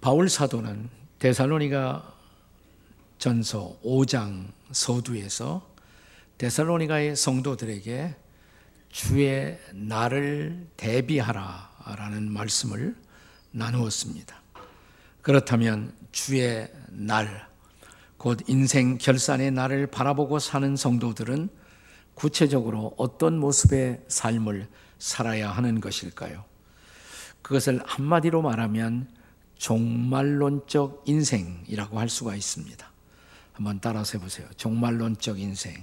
바울 사도는 데살로니가 전서 5장 서두에서 데살로니가의 성도들에게 주의 날을 대비하라라는 말씀을 나누었습니다. 그렇다면 주의 날, 곧 인생 결산의 날을 바라보고 사는 성도들은 구체적으로 어떤 모습의 삶을 살아야 하는 것일까요? 그것을 한마디로 말하면 종말론적 인생이라고 할 수가 있습니다. 한번 따라서 해보세요. 종말론적 인생.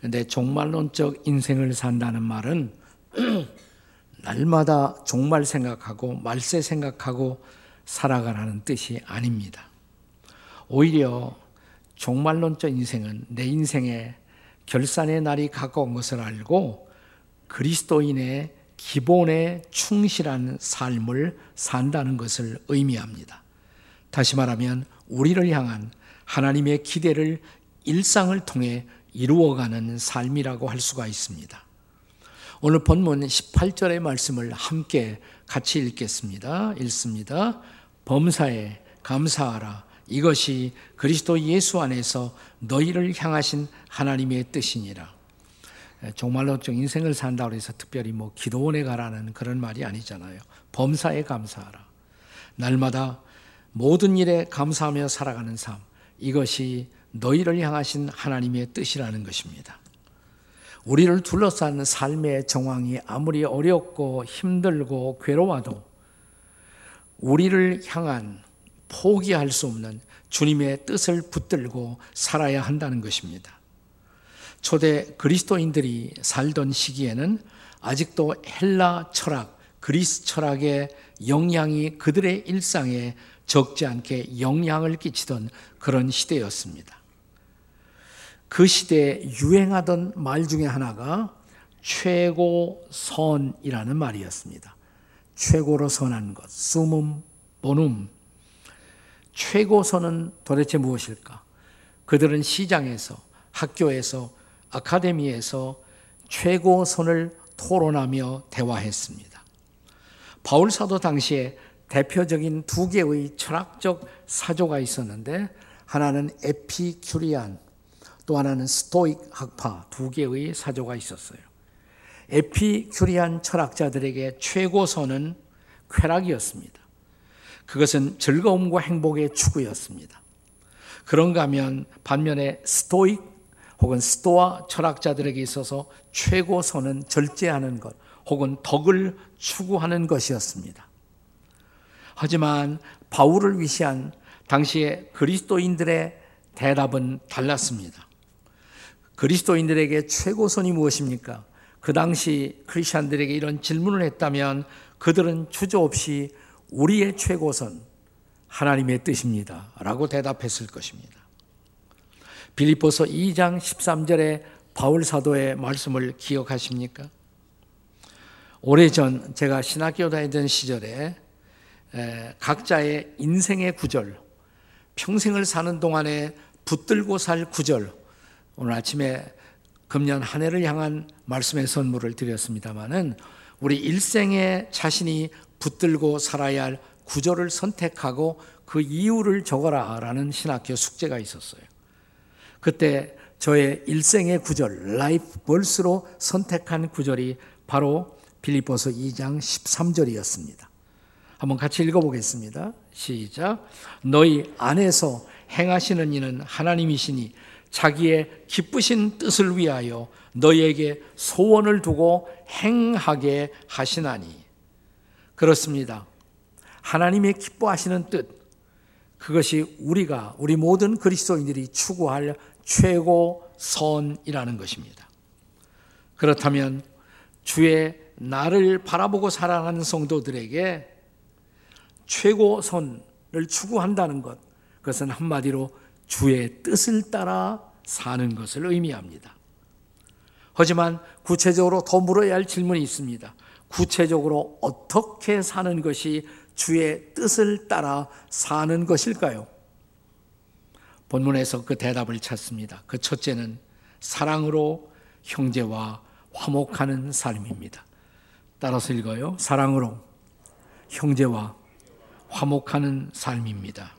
근데 종말론적 인생을 산다는 말은 날마다 종말 생각하고 말세 생각하고 살아가라는 뜻이 아닙니다. 오히려 종말론적 인생은 내 인생의 결산의 날이 가까운 것을 알고 그리스도인의 기본에 충실한 삶을 산다는 것을 의미합니다. 다시 말하면 우리를 향한 하나님의 기대를 일상을 통해 이루어가는 삶이라고 할 수가 있습니다. 오늘 본문 18절의 말씀을 함께 같이 읽겠습니다. 읽습니다. 범사에 감사하라. 이것이 그리스도 예수 안에서 너희를 향하신 하나님의 뜻이니라. 정말로 좀 인생을 산다고 해서 특별히 뭐 기도원에 가라는 그런 말이 아니잖아요. 범사에 감사하라. 날마다 모든 일에 감사하며 살아가는 삶. 이것이 너희를 향하신 하나님의 뜻이라는 것입니다. 우리를 둘러싼 삶의 정황이 아무리 어렵고 힘들고 괴로워도 우리를 향한 포기할 수 없는 주님의 뜻을 붙들고 살아야 한다는 것입니다. 초대 그리스도인들이 살던 시기에는 아직도 헬라 철학, 그리스 철학의 영향이 그들의 일상에 적지 않게 영향을 끼치던 그런 시대였습니다. 그 시대에 유행하던 말 중에 하나가 최고 선이라는 말이었습니다. 최고로 선한 것, 수문, 보눔. 최고 선은 도대체 무엇일까? 그들은 시장에서, 학교에서, 아카데미에서 최고선을 토론하며 대화했습니다. 바울 사도 당시에 대표적인 두 개의 철학적 사조가 있었는데 하나는 에피큐리안, 또 하나는 스토익 학파 두 개의 사조가 있었어요. 에피큐리안 철학자들에게 최고선은 쾌락이었습니다. 그것은 즐거움과 행복의 추구였습니다. 그런가 하면 반면에 스토익 혹은 스토아 철학자들에게 있어서 최고선은 절제하는 것 혹은 덕을 추구하는 것이었습니다. 하지만 바울을 위시한 당시의 그리스도인들의 대답은 달랐습니다. 그리스도인들에게 최고선이 무엇입니까? 그 당시 크리스천들에게 이런 질문을 했다면 그들은 주저 없이 우리의 최고선 하나님의 뜻입니다. 라고 대답했을 것입니다. 빌립보서 2장 13절에 바울 사도의 말씀을 기억하십니까? 오래전 제가 신학교 다니던 시절에 각자의 인생의 구절, 평생을 사는 동안에 붙들고 살 구절, 오늘 아침에 금년 한 해를 향한 말씀의 선물을 드렸습니다마는 우리 일생에 자신이 붙들고 살아야 할 구절을 선택하고 그 이유를 적어라 라는 신학교 숙제가 있었어요. 그때 저의 일생의 구절, life verse로 선택한 구절이 바로 빌립보서 2장 13절이었습니다. 한번 같이 읽어보겠습니다. 시작. 너희 안에서 행하시는 이는 하나님이시니 자기의 기쁘신 뜻을 위하여 너희에게 소원을 두고 행하게 하시나니. 그렇습니다. 하나님의 기뻐하시는 뜻, 그것이 우리가, 우리 모든 그리스도인들이 추구할 최고 선이라는 것입니다. 그렇다면 주의 나를 바라보고 살아가는 성도들에게 최고 선을 추구한다는 것, 그것은 한마디로 주의 뜻을 따라 사는 것을 의미합니다. 하지만 구체적으로 더 물어야 할 질문이 있습니다. 구체적으로 어떻게 사는 것이 주의 뜻을 따라 사는 것일까요? 본문에서 그 대답을 찾습니다. 그 첫째는 사랑으로 형제와 화목하는 삶입니다. 따라서 읽어요. 사랑으로 형제와 화목하는 삶입니다.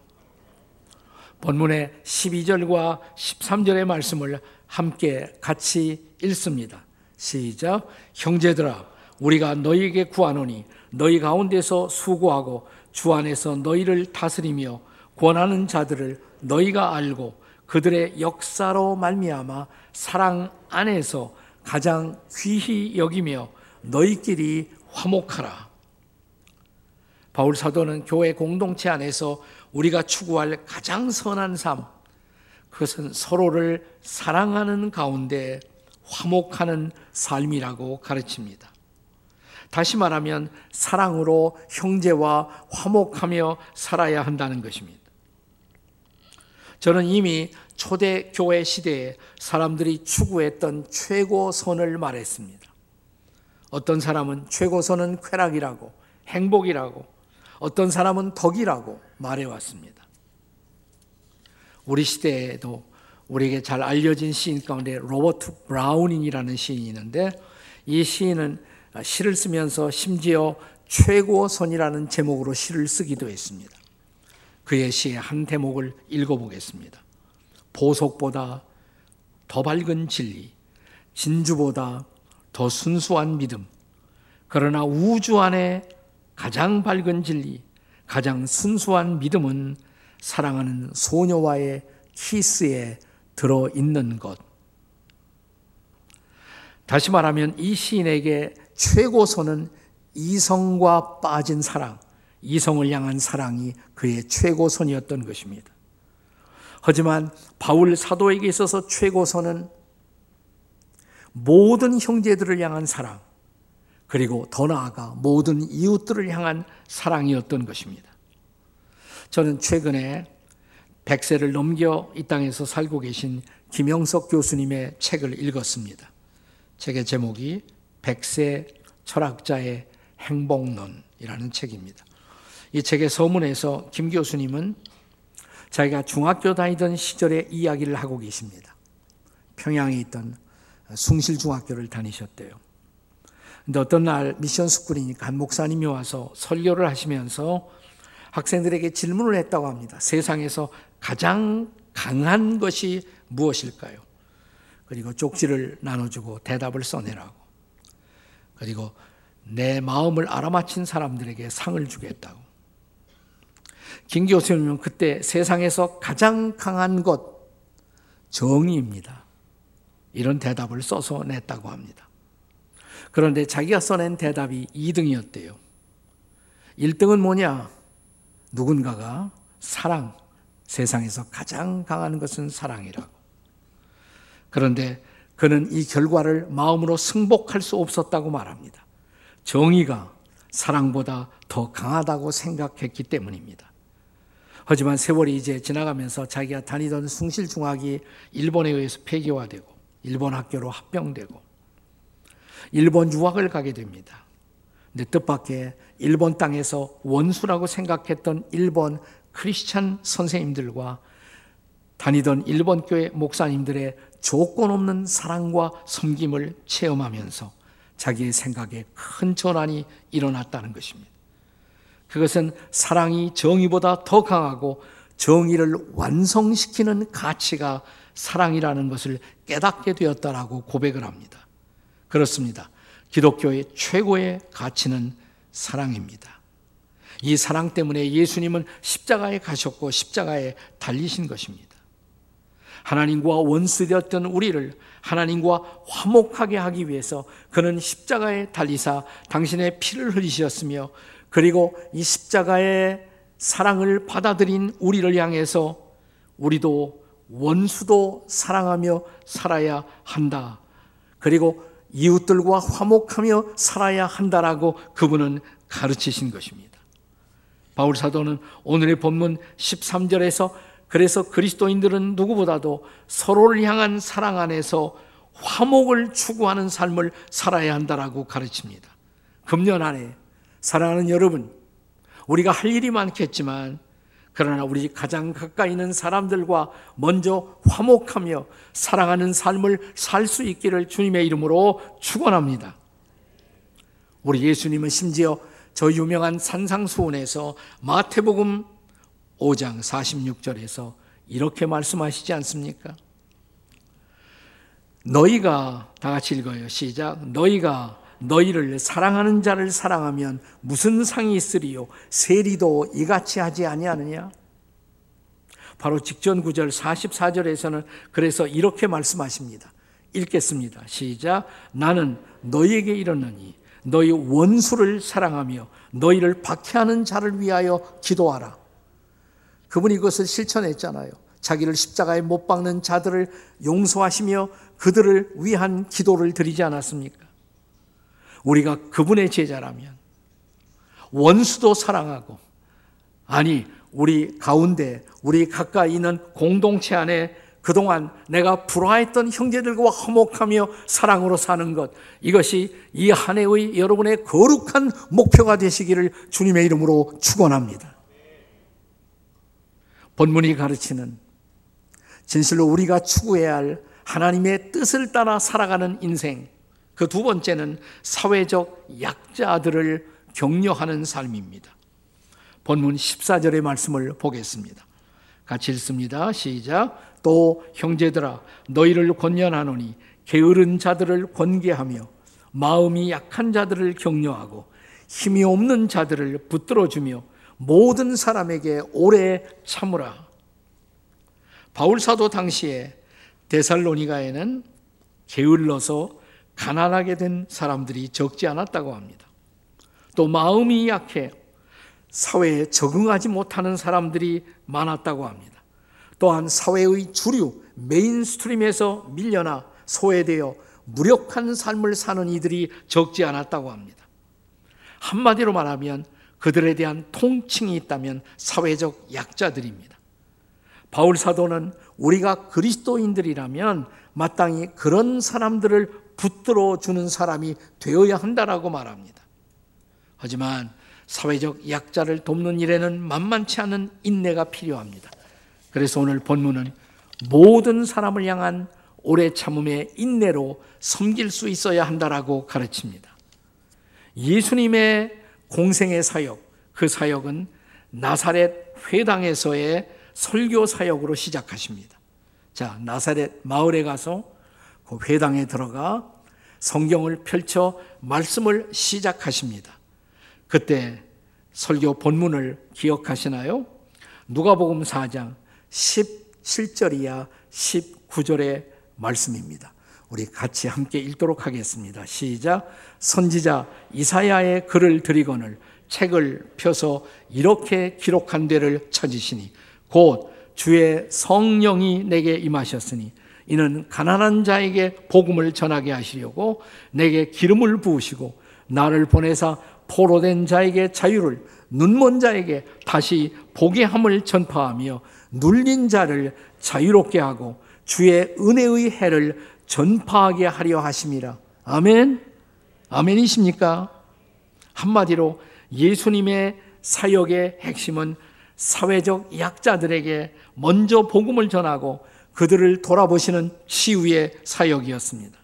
본문의 12절과 13절의 말씀을 함께 같이 읽습니다. 시작. 형제들아, 우리가 너희에게 구하노니 너희 가운데서 수고하고 주 안에서 너희를 다스리며 권하는 자들을 너희가 알고 그들의 역사로 말미암아 사랑 안에서 가장 귀히 여기며 너희끼리 화목하라. 바울 사도는 교회 공동체 안에서 우리가 추구할 가장 선한 삶, 그것은 서로를 사랑하는 가운데 화목하는 삶이라고 가르칩니다. 다시 말하면 사랑으로 형제와 화목하며 살아야 한다는 것입니다. 저는 이미 초대 교회 시대에 사람들이 추구했던 최고선을 말했습니다. 어떤 사람은 최고선은 쾌락이라고, 행복이라고, 어떤 사람은 덕이라고 말해왔습니다. 우리 시대에도 우리에게 잘 알려진 시인 가운데 로버트 브라우닝이라는 시인이 있는데 이 시인은 시를 쓰면서 심지어 최고선이라는 제목으로 시를 쓰기도 했습니다. 그의 시의 한 대목을 읽어보겠습니다. 보석보다 더 밝은 진리, 진주보다 더 순수한 믿음, 그러나 우주 안에 가장 밝은 진리, 가장 순수한 믿음은 사랑하는 소녀와의 키스에 들어 있는 것. 다시 말하면 이 시인에게 최고선은 이성과 빠진 사랑, 이성을 향한 사랑이 그의 최고선이었던 것입니다. 하지만 바울 사도에게 있어서 최고선은 모든 형제들을 향한 사랑, 그리고 더 나아가 모든 이웃들을 향한 사랑이었던 것입니다. 저는 최근에 100세를 넘겨 이 땅에서 살고 계신 김영석 교수님의 책을 읽었습니다. 책의 제목이 100세 철학자의 행복론이라는 책입니다. 이 책의 서문에서 김 교수님은 자기가 중학교 다니던 시절의 이야기를 하고 계십니다. 평양에 있던 숭실중학교를 다니셨대요. 근데 어떤 날 미션 스쿨이니까 한 목사님이 와서 설교를 하시면서 학생들에게 질문을 했다고 합니다. 세상에서 가장 강한 것이 무엇일까요? 그리고 쪽지를 나눠주고 대답을 써내라고. 그리고 내 마음을 알아맞힌 사람들에게 상을 주겠다고. 김 교수님은 그때 세상에서 가장 강한 것, 정의입니다. 이런 대답을 써서 냈다고 합니다. 그런데 자기가 써낸 대답이 2등이었대요. 1등은 뭐냐? 누군가가 사랑, 세상에서 가장 강한 것은 사랑이라고. 그런데 그는 이 결과를 마음으로 승복할 수 없었다고 말합니다. 정의가 사랑보다 더 강하다고 생각했기 때문입니다. 하지만 세월이 이제 지나가면서 자기가 다니던 숭실중학이 일본에 의해서 폐기화되고 일본 학교로 합병되고 일본 유학을 가게 됩니다. 근데 뜻밖의 일본 땅에서 원수라고 생각했던 일본 크리스찬 선생님들과 다니던 일본 교회 목사님들의 조건 없는 사랑과 섬김을 체험하면서 자기의 생각에 큰 전환이 일어났다는 것입니다. 그것은 사랑이 정의보다 더 강하고 정의를 완성시키는 가치가 사랑이라는 것을 깨닫게 되었다라고 고백을 합니다. 그렇습니다. 기독교의 최고의 가치는 사랑입니다. 이 사랑 때문에 예수님은 십자가에 가셨고 십자가에 달리신 것입니다. 하나님과 원수되었던 우리를 하나님과 화목하게 하기 위해서 그는 십자가에 달리사 당신의 피를 흘리셨으며 그리고 이 십자가의 사랑을 받아들인 우리를 향해서 우리도 원수도 사랑하며 살아야 한다. 그리고 이웃들과 화목하며 살아야 한다라고 그분은 가르치신 것입니다. 바울 사도는 오늘의 본문 13절에서 그래서 그리스도인들은 누구보다도 서로를 향한 사랑 안에서 화목을 추구하는 삶을 살아야 한다라고 가르칩니다. 금년 안에 사랑하는 여러분, 우리가 할 일이 많겠지만 그러나 우리 가장 가까이 있는 사람들과 먼저 화목하며 사랑하는 삶을 살 수 있기를 주님의 이름으로 축원합니다. 우리 예수님은 심지어 저 유명한 산상수훈에서 마태복음 5장 46절에서 이렇게 말씀하시지 않습니까? 너희가 다 같이 읽어요. 시작. 너희가 너희를 사랑하는 자를 사랑하면 무슨 상이 있으리요? 세리도 이같이 하지 아니하느냐? 바로 직전 구절 44절에서는 그래서 이렇게 말씀하십니다. 읽겠습니다. 시작. 나는 너희에게 이르노니 너희 원수를 사랑하며 너희를 박해하는 자를 위하여 기도하라. 그분이 그것을 실천했잖아요. 자기를 십자가에 못 박는 자들을 용서하시며 그들을 위한 기도를 드리지 않았습니까? 우리가 그분의 제자라면 원수도 사랑하고 아니 우리 가운데 우리 가까이 있는 공동체 안에 그동안 내가 불화했던 형제들과 화목하며 사랑으로 사는 것 이것이 이 한 해의 여러분의 거룩한 목표가 되시기를 주님의 이름으로 축원합니다. 본문이 가르치는 진실로 우리가 추구해야 할 하나님의 뜻을 따라 살아가는 인생 그 두 번째는 사회적 약자들을 격려하는 삶입니다. 본문 14절의 말씀을 보겠습니다. 같이 읽습니다. 시작. 또 형제들아 너희를 권면하노니 게으른 자들을 권계하며 마음이 약한 자들을 격려하고 힘이 없는 자들을 붙들어 주며 모든 사람에게 오래 참으라. 바울 사도 당시에 데살로니가에는 게을러서 가난하게 된 사람들이 적지 않았다고 합니다. 또 마음이 약해 사회에 적응하지 못하는 사람들이 많았다고 합니다. 또한 사회의 주류 mainstream에서 밀려나 소외되어 무력한 삶을 사는 이들이 적지 않았다고 합니다. 한마디로 말하면 그들에 대한 통칭이 있다면 사회적 약자들입니다. 바울 사도는 우리가 그리스도인들이라면 마땅히 그런 사람들을 붙들어 주는 사람이 되어야 한다라고 말합니다. 하지만 사회적 약자를 돕는 일에는 만만치 않은 인내가 필요합니다. 그래서 오늘 본문은 모든 사람을 향한 오래 참음의 인내로 섬길 수 있어야 한다라고 가르칩니다. 예수님의 공생의 사역, 그 사역은 나사렛 회당에서의 설교 사역으로 시작하십니다. 자, 나사렛 마을에 가서 그 회당에 들어가 성경을 펼쳐 말씀을 시작하십니다. 그때 설교 본문을 기억하시나요? 누가복음 4장 17절이야 19절의 말씀입니다. 우리 같이 함께 읽도록 하겠습니다. 시작. 선지자 이사야의 글을 드리거늘 책을 펴서 이렇게 기록한 데를 찾으시니 곧 주의 성령이 내게 임하셨으니 이는 가난한 자에게 복음을 전하게 하시려고 내게 기름을 부으시고 나를 보내사 포로된 자에게 자유를 눈먼 자에게 다시 보게 함을 전파하며 눌린 자를 자유롭게 하고 주의 은혜의 해를 전파하게 하려 하심이라. 아멘. 아멘이십니까? 한마디로 예수님의 사역의 핵심은 사회적 약자들에게 먼저 복음을 전하고 그들을 돌아보시는 치유의 사역이었습니다.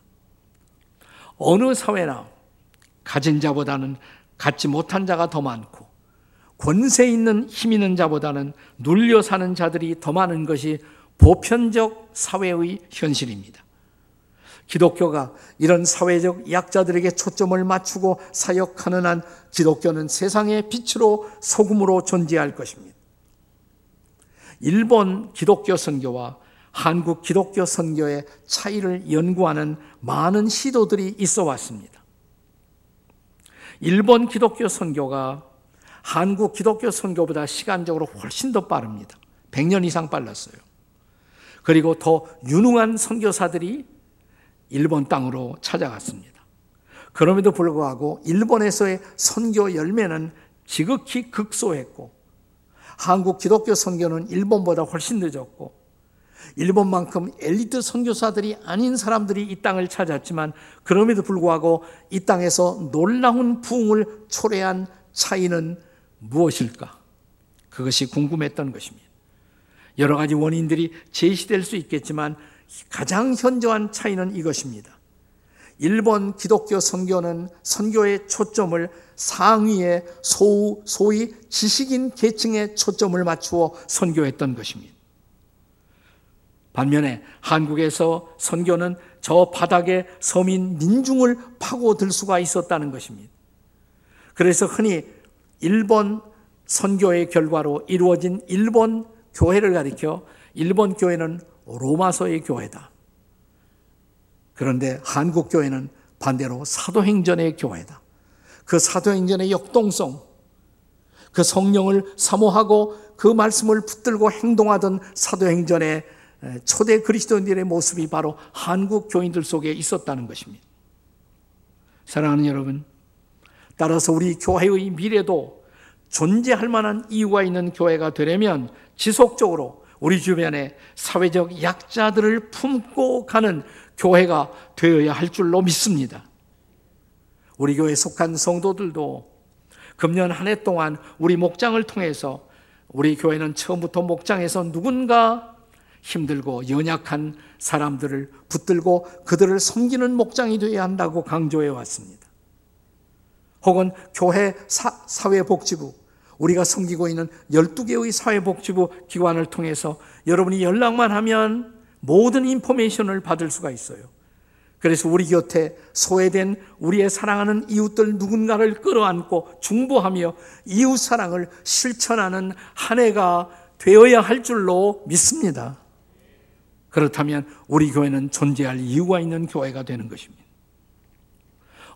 어느 사회나 가진 자보다는 갖지 못한 자가 더 많고 권세 있는 힘 있는 자보다는 눌려 사는 자들이 더 많은 것이 보편적 사회의 현실입니다. 기독교가 이런 사회적 약자들에게 초점을 맞추고 사역하는 한 기독교는 세상의 빛으로 소금으로 존재할 것입니다. 일본 기독교 선교와 한국 기독교 선교의 차이를 연구하는 많은 시도들이 있어 왔습니다. 일본 기독교 선교가 한국 기독교 선교보다 시간적으로 훨씬 더 빠릅니다. 100년 이상 빨랐어요. 그리고 더 유능한 선교사들이 일본 땅으로 찾아갔습니다. 그럼에도 불구하고 일본에서의 선교 열매는 지극히 극소했고 한국 기독교 선교는 일본보다 훨씬 늦었고 일본만큼 엘리트 선교사들이 아닌 사람들이 이 땅을 찾았지만 그럼에도 불구하고 이 땅에서 놀라운 부흥을 초래한 차이는 무엇일까? 그것이 궁금했던 것입니다. 여러 가지 원인들이 제시될 수 있겠지만 가장 현저한 차이는 이것입니다. 일본 기독교 선교는 선교의 초점을 상위의 소, 소위 지식인 계층에 초점을 맞추어 선교했던 것입니다. 반면에 한국에서 선교는 저 바닥에 서민 민중을 파고들 수가 있었다는 것입니다. 그래서 흔히 일본 선교의 결과로 이루어진 일본 교회를 가리켜 일본 교회는 로마서의 교회다. 그런데 한국 교회는 반대로 사도행전의 교회다. 그 사도행전의 역동성, 그 성령을 사모하고 그 말씀을 붙들고 행동하던 사도행전의 초대 그리스도인들의 모습이 바로 한국 교인들 속에 있었다는 것입니다. 사랑하는 여러분, 따라서 우리 교회의 미래도 존재할 만한 이유가 있는 교회가 되려면 지속적으로 우리 주변에 사회적 약자들을 품고 가는 교회가 되어야 할 줄로 믿습니다. 우리 교회에 속한 성도들도 금년 한 해 동안 우리 목장을 통해서 우리 교회는 처음부터 목장에서 누군가 힘들고 연약한 사람들을 붙들고 그들을 섬기는 목장이 되어야 한다고 강조해 왔습니다. 혹은 교회 사, 사회복지부, 우리가 섬기고 있는 12개의 사회복지부 기관을 통해서 여러분이 연락만 하면 모든 인포메이션을 받을 수가 있어요. 그래서 우리 곁에 소외된 우리의 사랑하는 이웃들 누군가를 끌어안고 중보하며 이웃 사랑을 실천하는 한 해가 되어야 할 줄로 믿습니다. 그렇다면 우리 교회는 존재할 이유가 있는 교회가 되는 것입니다.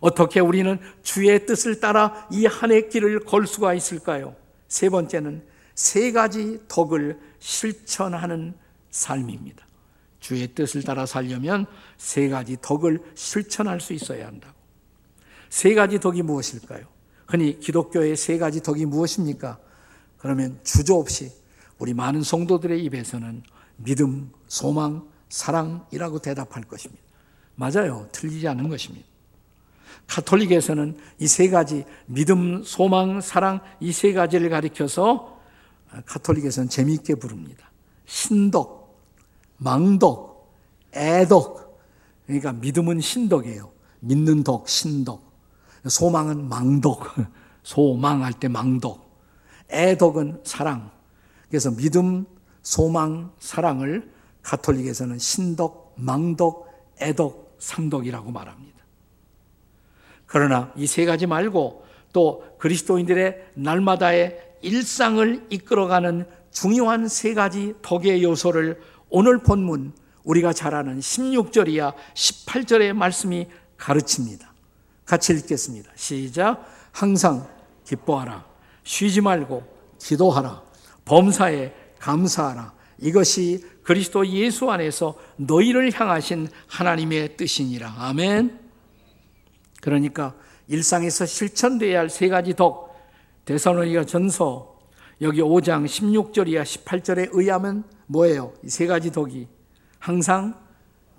어떻게 우리는 주의 뜻을 따라 이 한 해 길을 걸 수가 있을까요? 세 번째는 세 가지 덕을 실천하는 삶입니다. 주의 뜻을 따라 살려면 세 가지 덕을 실천할 수 있어야 한다고. 세 가지 덕이 무엇일까요? 흔히 기독교의 세 가지 덕이 무엇입니까? 그러면 주저 없이 우리 많은 성도들의 입에서는 믿음, 소망, 사랑이라고 대답할 것입니다. 맞아요. 틀리지 않은 것입니다. 카톨릭에서는 이 세 가지 믿음, 소망, 사랑 이 세 가지를 가리켜서 카톨릭에서는 재미있게 부릅니다. 신덕, 망덕, 애덕. 그러니까 믿음은 신덕이에요. 믿는 덕, 신덕. 소망은 망덕. 소망할 때 망덕. 애덕은 사랑. 그래서 믿음, 소망, 사랑을 가톨릭에서는 신덕, 망덕, 애덕, 삼덕이라고 말합니다. 그러나 이 세 가지 말고 또 그리스도인들의 날마다의 일상을 이끌어가는 중요한 세 가지 덕의 요소를 오늘 본문 우리가 잘 아는 16절이야 18절의 말씀이 가르칩니다. 같이 읽겠습니다. 시작. 항상 기뻐하라. 쉬지 말고 기도하라. 범사에 감사하라. 이것이 그리스도 예수 안에서 너희를 향하신 하나님의 뜻이니라. 아멘. 그러니까 일상에서 실천돼야 할 세 가지 덕. 대사로니가 전서 여기 5장 16절이야 18절에 의하면 뭐예요? 이 세 가지 덕이 항상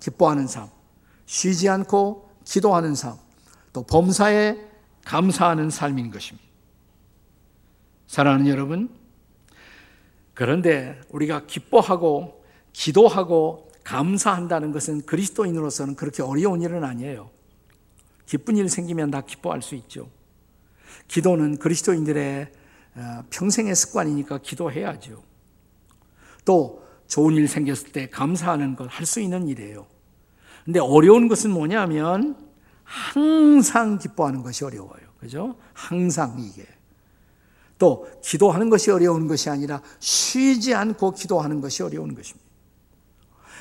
기뻐하는 삶, 쉬지 않고 기도하는 삶, 또 범사에 감사하는 삶인 것입니다. 사랑하는 여러분, 그런데 우리가 기뻐하고 기도하고 감사한다는 것은 그리스도인으로서는 그렇게 어려운 일은 아니에요. 기쁜 일 생기면 다 기뻐할 수 있죠. 기도는 그리스도인들의 어, 평생의 습관이니까 기도해야죠. 또 좋은 일 생겼을 때 감사하는 것할수 있는 일이에요. 근데 어려운 것은 뭐냐면 항상 기뻐하는 것이 어려워요. 그죠? 항상 이게. 또 기도하는 것이 어려운 것이 아니라 쉬지 않고 기도하는 것이 어려운 것입니다.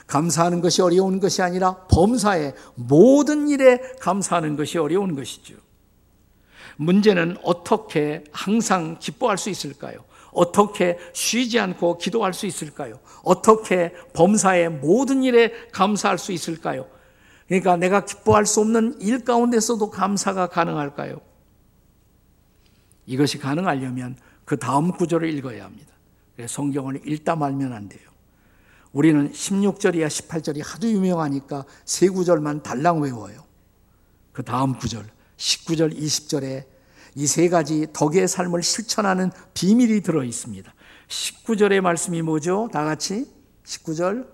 감사하는 것이 어려운 것이 아니라 범사에 모든 일에 감사하는 것이 어려운 것이죠. 문제는 어떻게 항상 기뻐할 수 있을까요? 어떻게 쉬지 않고 기도할 수 있을까요? 어떻게 범사의 모든 일에 감사할 수 있을까요? 그러니까 내가 기뻐할 수 없는 일 가운데서도 감사가 가능할까요? 이것이 가능하려면 그 다음 구절을 읽어야 합니다. 성경을 읽다 말면 안 돼요. 우리는 16절이야 18절이 하도 유명하니까 세 구절만 달랑 외워요. 그 다음 구절 19절 20절에 이 세 가지 덕의 삶을 실천하는 비밀이 들어 있습니다. 19절의 말씀이 뭐죠? 다 같이 19절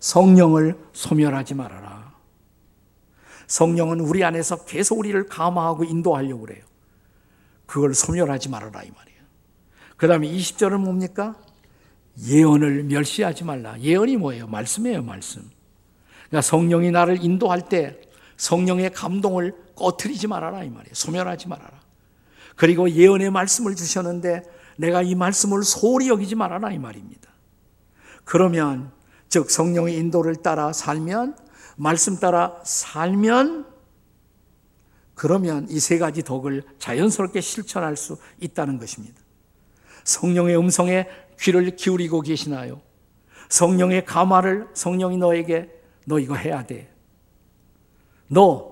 성령을 소멸하지 말아라. 성령은 우리 안에서 계속 우리를 감화하고 인도하려고 그래요. 그걸 소멸하지 말아라 이 말이에요. 그 다음에 20절은 뭡니까? 예언을 멸시하지 말라. 예언이 뭐예요? 말씀이에요, 말씀. 그러니까 성령이 나를 인도할 때 성령의 감동을 꺼트리지 말아라 이 말이에요. 소멸하지 말아라. 그리고 예언의 말씀을 주셨는데 내가 이 말씀을 소홀히 여기지 말아라 이 말입니다. 그러면 즉 성령의 인도를 따라 살면 말씀 따라 살면 그러면 이 세 가지 덕을 자연스럽게 실천할 수 있다는 것입니다. 성령의 음성에 귀를 기울이고 계시나요? 성령의 감화를 성령이 너에게 너 이거 해야 돼. 너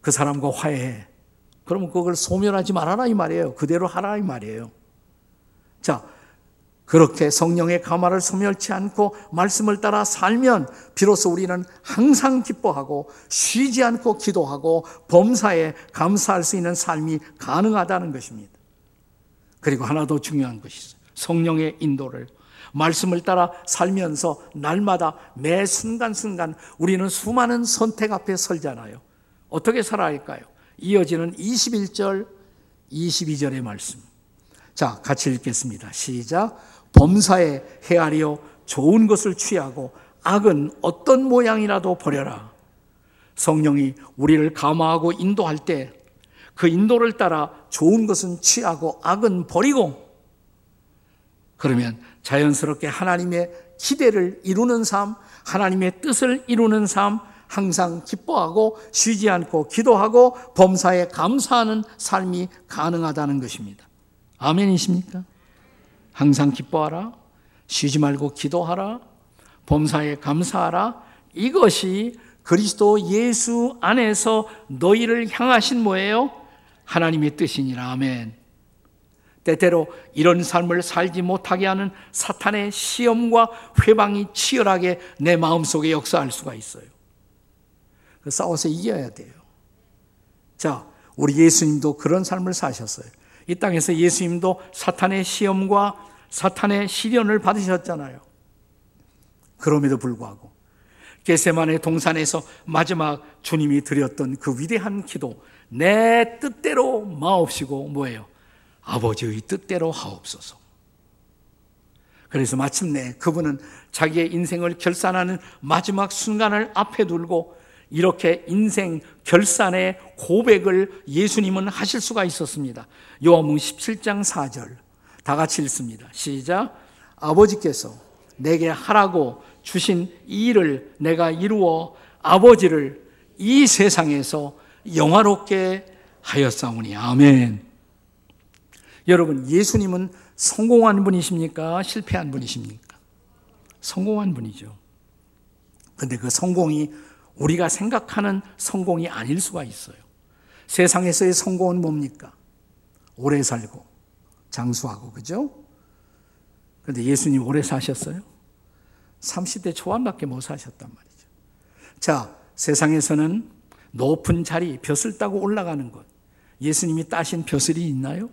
그 사람과 화해해. 그러면 그걸 소멸하지 말아라 이 말이에요. 그대로 하라 이 말이에요. 자, 그렇게 성령의 감화를 소멸치 않고 말씀을 따라 살면 비로소 우리는 항상 기뻐하고 쉬지 않고 기도하고 범사에 감사할 수 있는 삶이 가능하다는 것입니다. 그리고 하나 더 중요한 것이. 성령의 인도를 말씀을 따라 살면서 날마다 매 순간순간 우리는 수많은 선택 앞에 설잖아요. 어떻게 살아야 할까요? 이어지는 21절, 22절의 말씀. 자, 같이 읽겠습니다. 시작. 범사에 헤아려 좋은 것을 취하고 악은 어떤 모양이라도 버려라. 성령이 우리를 감화하고 인도할 때 그 인도를 따라 좋은 것은 취하고 악은 버리고 그러면 자연스럽게 하나님의 기대를 이루는 삶, 하나님의 뜻을 이루는 삶, 항상 기뻐하고 쉬지 않고 기도하고 범사에 감사하는 삶이 가능하다는 것입니다. 아멘이십니까? 항상 기뻐하라. 쉬지 말고 기도하라. 범사에 감사하라. 이것이 그리스도 예수 안에서 너희를 향하신 뭐예요? 하나님의 뜻이니라. 아멘. 때때로 이런 삶을 살지 못하게 하는 사탄의 시험과 회방이 치열하게 내 마음속에 역사할 수가 있어요. 싸워서 이겨야 돼요. 자, 우리 예수님도 그런 삶을 사셨어요. 이 땅에서 예수님도 사탄의 시험과 사탄의 시련을 받으셨잖아요. 그럼에도 불구하고 게세만의 동산에서 마지막 주님이 드렸던 그 위대한 기도 내 뜻대로 마옵시고 뭐예요? 아버지의 뜻대로 하옵소서. 그래서 마침내 그분은 자기의 인생을 결산하는 마지막 순간을 앞에 두고 이렇게 인생 결산의 고백을 예수님은 하실 수가 있었습니다. 요한복음 17장 4절. 다 같이 읽습니다. 시작. 아버지께서 내게 하라고 주신 이 일을 내가 이루어 아버지를 이 세상에서 영화롭게 하였사오니. 아멘. 여러분, 예수님은 성공한 분이십니까? 실패한 분이십니까? 성공한 분이죠. 근데 그 성공이 우리가 생각하는 성공이 아닐 수가 있어요. 세상에서의 성공은 뭡니까? 오래 살고, 장수하고, 그죠? 근데 예수님 오래 사셨어요? 30대 초반밖에 못 사셨단 말이죠. 자, 세상에서는 높은 자리, 벼슬 따고 올라가는 것. 예수님이 따신 벼슬이 있나요?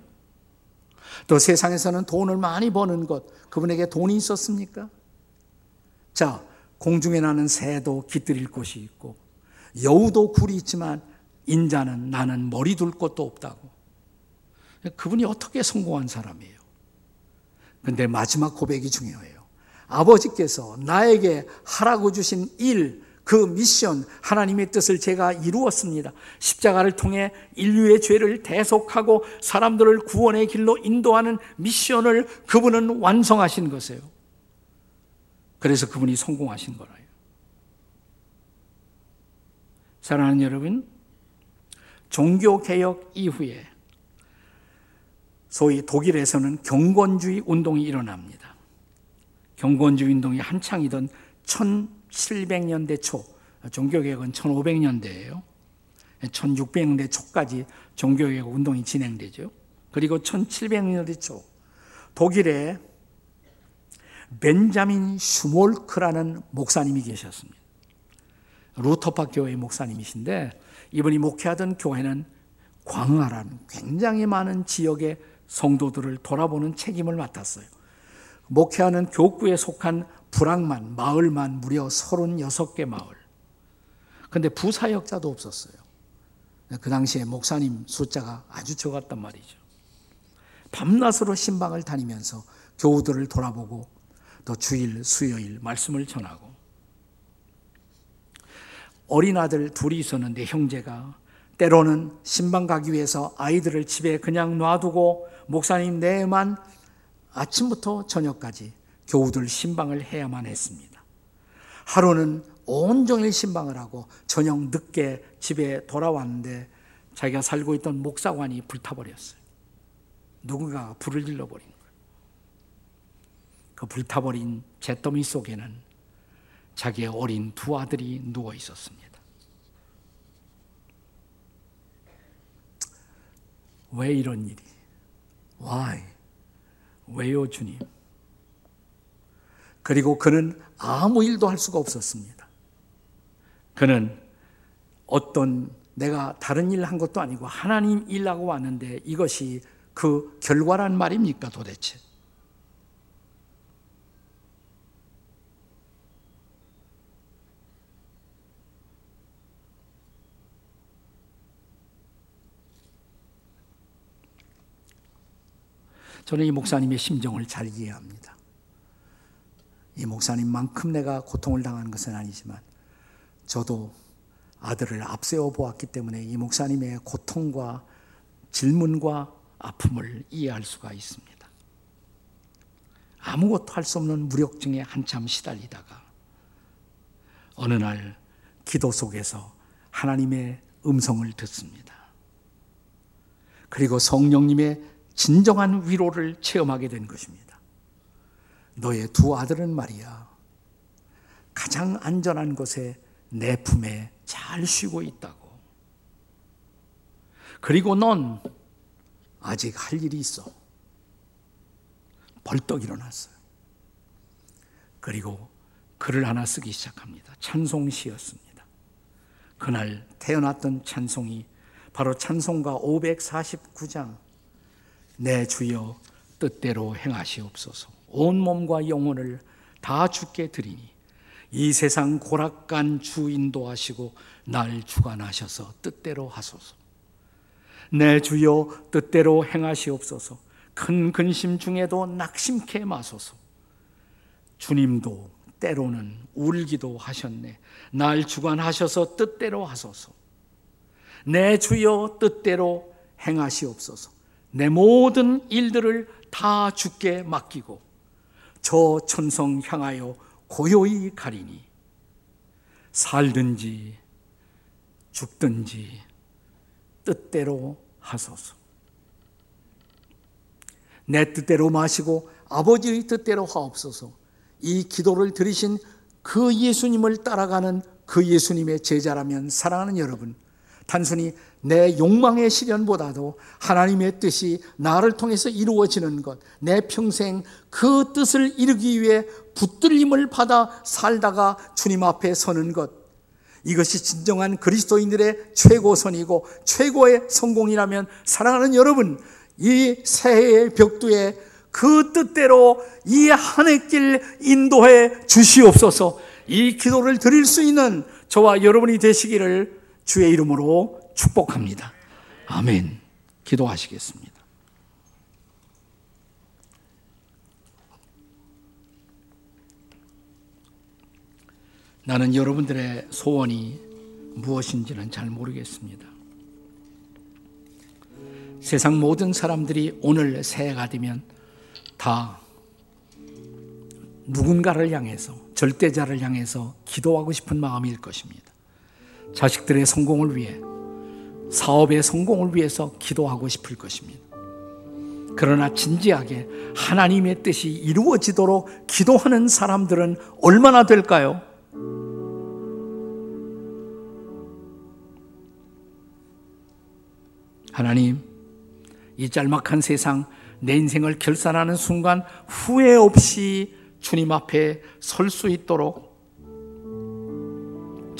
또 세상에서는 돈을 많이 버는 것. 그분에게 돈이 있었습니까? 자, 공중에 나는 새도 깃들일 곳이 있고, 여우도 굴이 있지만, 인자는 나는 머리 둘 곳도 없다고. 그분이 어떻게 성공한 사람이에요? 근데 마지막 고백이 중요해요. 아버지께서 나에게 하라고 주신 일, 그 미션, 하나님의 뜻을 제가 이루었습니다. 십자가를 통해 인류의 죄를 대속하고 사람들을 구원의 길로 인도하는 미션을 그분은 완성하신 것이에요. 그래서 그분이 성공하신 거라요. 사랑하는 여러분, 종교개혁 이후에 소위 독일에서는 경건주의 운동이 일어납니다. 경건주의 운동이 한창이던 1700년대 초, 종교개혁은 1500년대예요. 1600년대 초까지 종교개혁 운동이 진행되죠. 그리고 1700년대 초, 독일에 벤자민 슈몰크라는 목사님이 계셨습니다. 루터파 교회 목사님이신데 이분이 목회하던 교회는 광활한 굉장히 많은 지역의 성도들을 돌아보는 책임을 맡았어요. 목회하는 교구에 속한 불황만, 마을만 무려 36개 마을. 근데 부사역자도 없었어요. 그 당시에 목사님 숫자가 아주 적었단 말이죠. 밤낮으로 신방을 다니면서 교우들을 돌아보고 또 주일, 수요일 말씀을 전하고 어린 아들 둘이 있었는데 형제가 때로는 신방 가기 위해서 아이들을 집에 그냥 놔두고 목사님 내만 아침부터 저녁까지 교우들 신방을 해야만 했습니다. 하루는 온종일 신방을 하고 저녁 늦게 집에 돌아왔는데 자기가 살고 있던 목사관이 불타버렸어요. 누군가가 불을 질러버린 거예요. 그 불타버린 잿더미 속에는 자기의 어린 두 아들이 누워 있었습니다. 왜 이런 일이? Why? 왜요, 주님? 그리고 그는 아무 일도 할 수가 없었습니다. 그는 어떤 내가 다른 일 한 것도 아니고 하나님 일하고 왔는데 이것이 그 결과란 말입니까 도대체? 저는 이 목사님의 심정을 잘 이해합니다. 이 목사님만큼 내가 고통을 당하는 것은 아니지만 저도 아들을 앞세워 보았기 때문에 이 목사님의 고통과 질문과 아픔을 이해할 수가 있습니다. 아무것도 할 수 없는 무력증에 한참 시달리다가 어느 날 기도 속에서 하나님의 음성을 듣습니다. 그리고 성령님의 진정한 위로를 체험하게 된 것입니다. 너의 두 아들은 말이야. 가장 안전한 곳에 내 품에 잘 쉬고 있다고. 그리고 넌 아직 할 일이 있어. 벌떡 일어났어요. 그리고 글을 하나 쓰기 시작합니다. 찬송시였습니다. 그날 태어났던 찬송이 바로 찬송가 549장 내 주여 뜻대로 행하시옵소서. 온 몸과 영혼을 다 주께 드리니 이 세상 고락간 주 인도하시고 날 주관하셔서 뜻대로 하소서. 내 주여 뜻대로 행하시옵소서. 큰 근심 중에도 낙심케 마소서. 주님도 때로는 울기도 하셨네. 날 주관하셔서 뜻대로 하소서. 내 주여 뜻대로 행하시옵소서. 내 모든 일들을 다 주께 맡기고 저 천성 향하여 고요히 가리니 살든지 죽든지 뜻대로 하소서. 내 뜻대로 마시고 아버지의 뜻대로 하옵소서. 이 기도를 들으신 그 예수님을 따라가는 그 예수님의 제자라면 사랑하는 여러분, 단순히 내 욕망의 실현보다도 하나님의 뜻이 나를 통해서 이루어지는 것, 내 평생 그 뜻을 이루기 위해 붙들림을 받아 살다가 주님 앞에 서는 것, 이것이 진정한 그리스도인들의 최고선이고 최고의 성공이라면 사랑하는 여러분, 이 새해의 벽두에 그 뜻대로 이 한 해 길 인도해 주시옵소서. 이 기도를 드릴 수 있는 저와 여러분이 되시기를 주의 이름으로 축복합니다. 아멘. 기도하시겠습니다. 나는 여러분들의 소원이 무엇인지는 잘 모르겠습니다. 세상 모든 사람들이 오늘 새해가 되면 다 누군가를 향해서 절대자를 향해서 기도하고 싶은 마음일 것입니다. 자식들의 성공을 위해 사업의 성공을 위해서 기도하고 싶을 것입니다. 그러나 진지하게 하나님의 뜻이 이루어지도록 기도하는 사람들은 얼마나 될까요? 하나님, 이 짤막한 세상 내 인생을 결산하는 순간 후회 없이 주님 앞에 설 수 있도록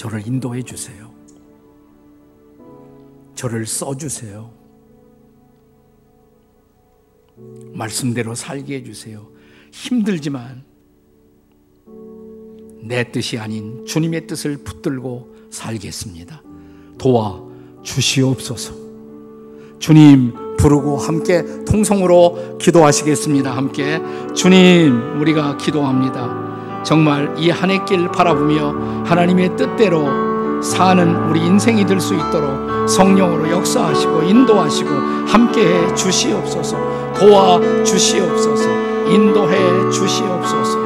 저를 인도해 주세요. 저를 써주세요. 말씀대로 살게 해주세요. 힘들지만 내 뜻이 아닌 주님의 뜻을 붙들고 살겠습니다. 도와 주시옵소서. 주님 부르고 함께 통성으로 기도하시겠습니다. 함께 주님 우리가 기도합니다. 정말 이 한 해 길 바라보며 하나님의 뜻대로 사는 우리 인생이 될 수 있도록 성령으로 역사하시고 인도하시고 함께해 주시옵소서. 도와 주시옵소서. 인도해 주시옵소서.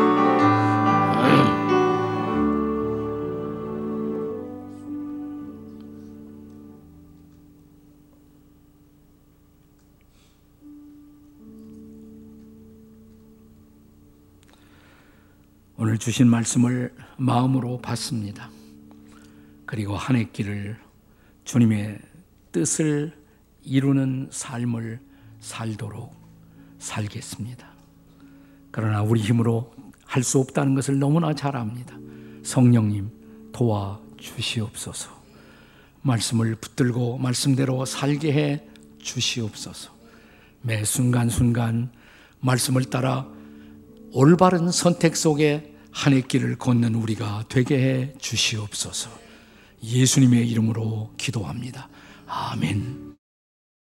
주신 말씀을 마음으로 받습니다. 그리고 한 해 길을 주님의 뜻을 이루는 삶을 살도록 살겠습니다. 그러나 우리 힘으로 할 수 없다는 것을 너무나 잘 압니다. 성령님 도와 주시옵소서. 말씀을 붙들고 말씀대로 살게 해 주시옵소서. 매 순간순간 말씀을 따라 올바른 선택 속에 한해 길을 걷는 우리가 되게 해 주시옵소서. 예수님의 이름으로 기도합니다. 아멘.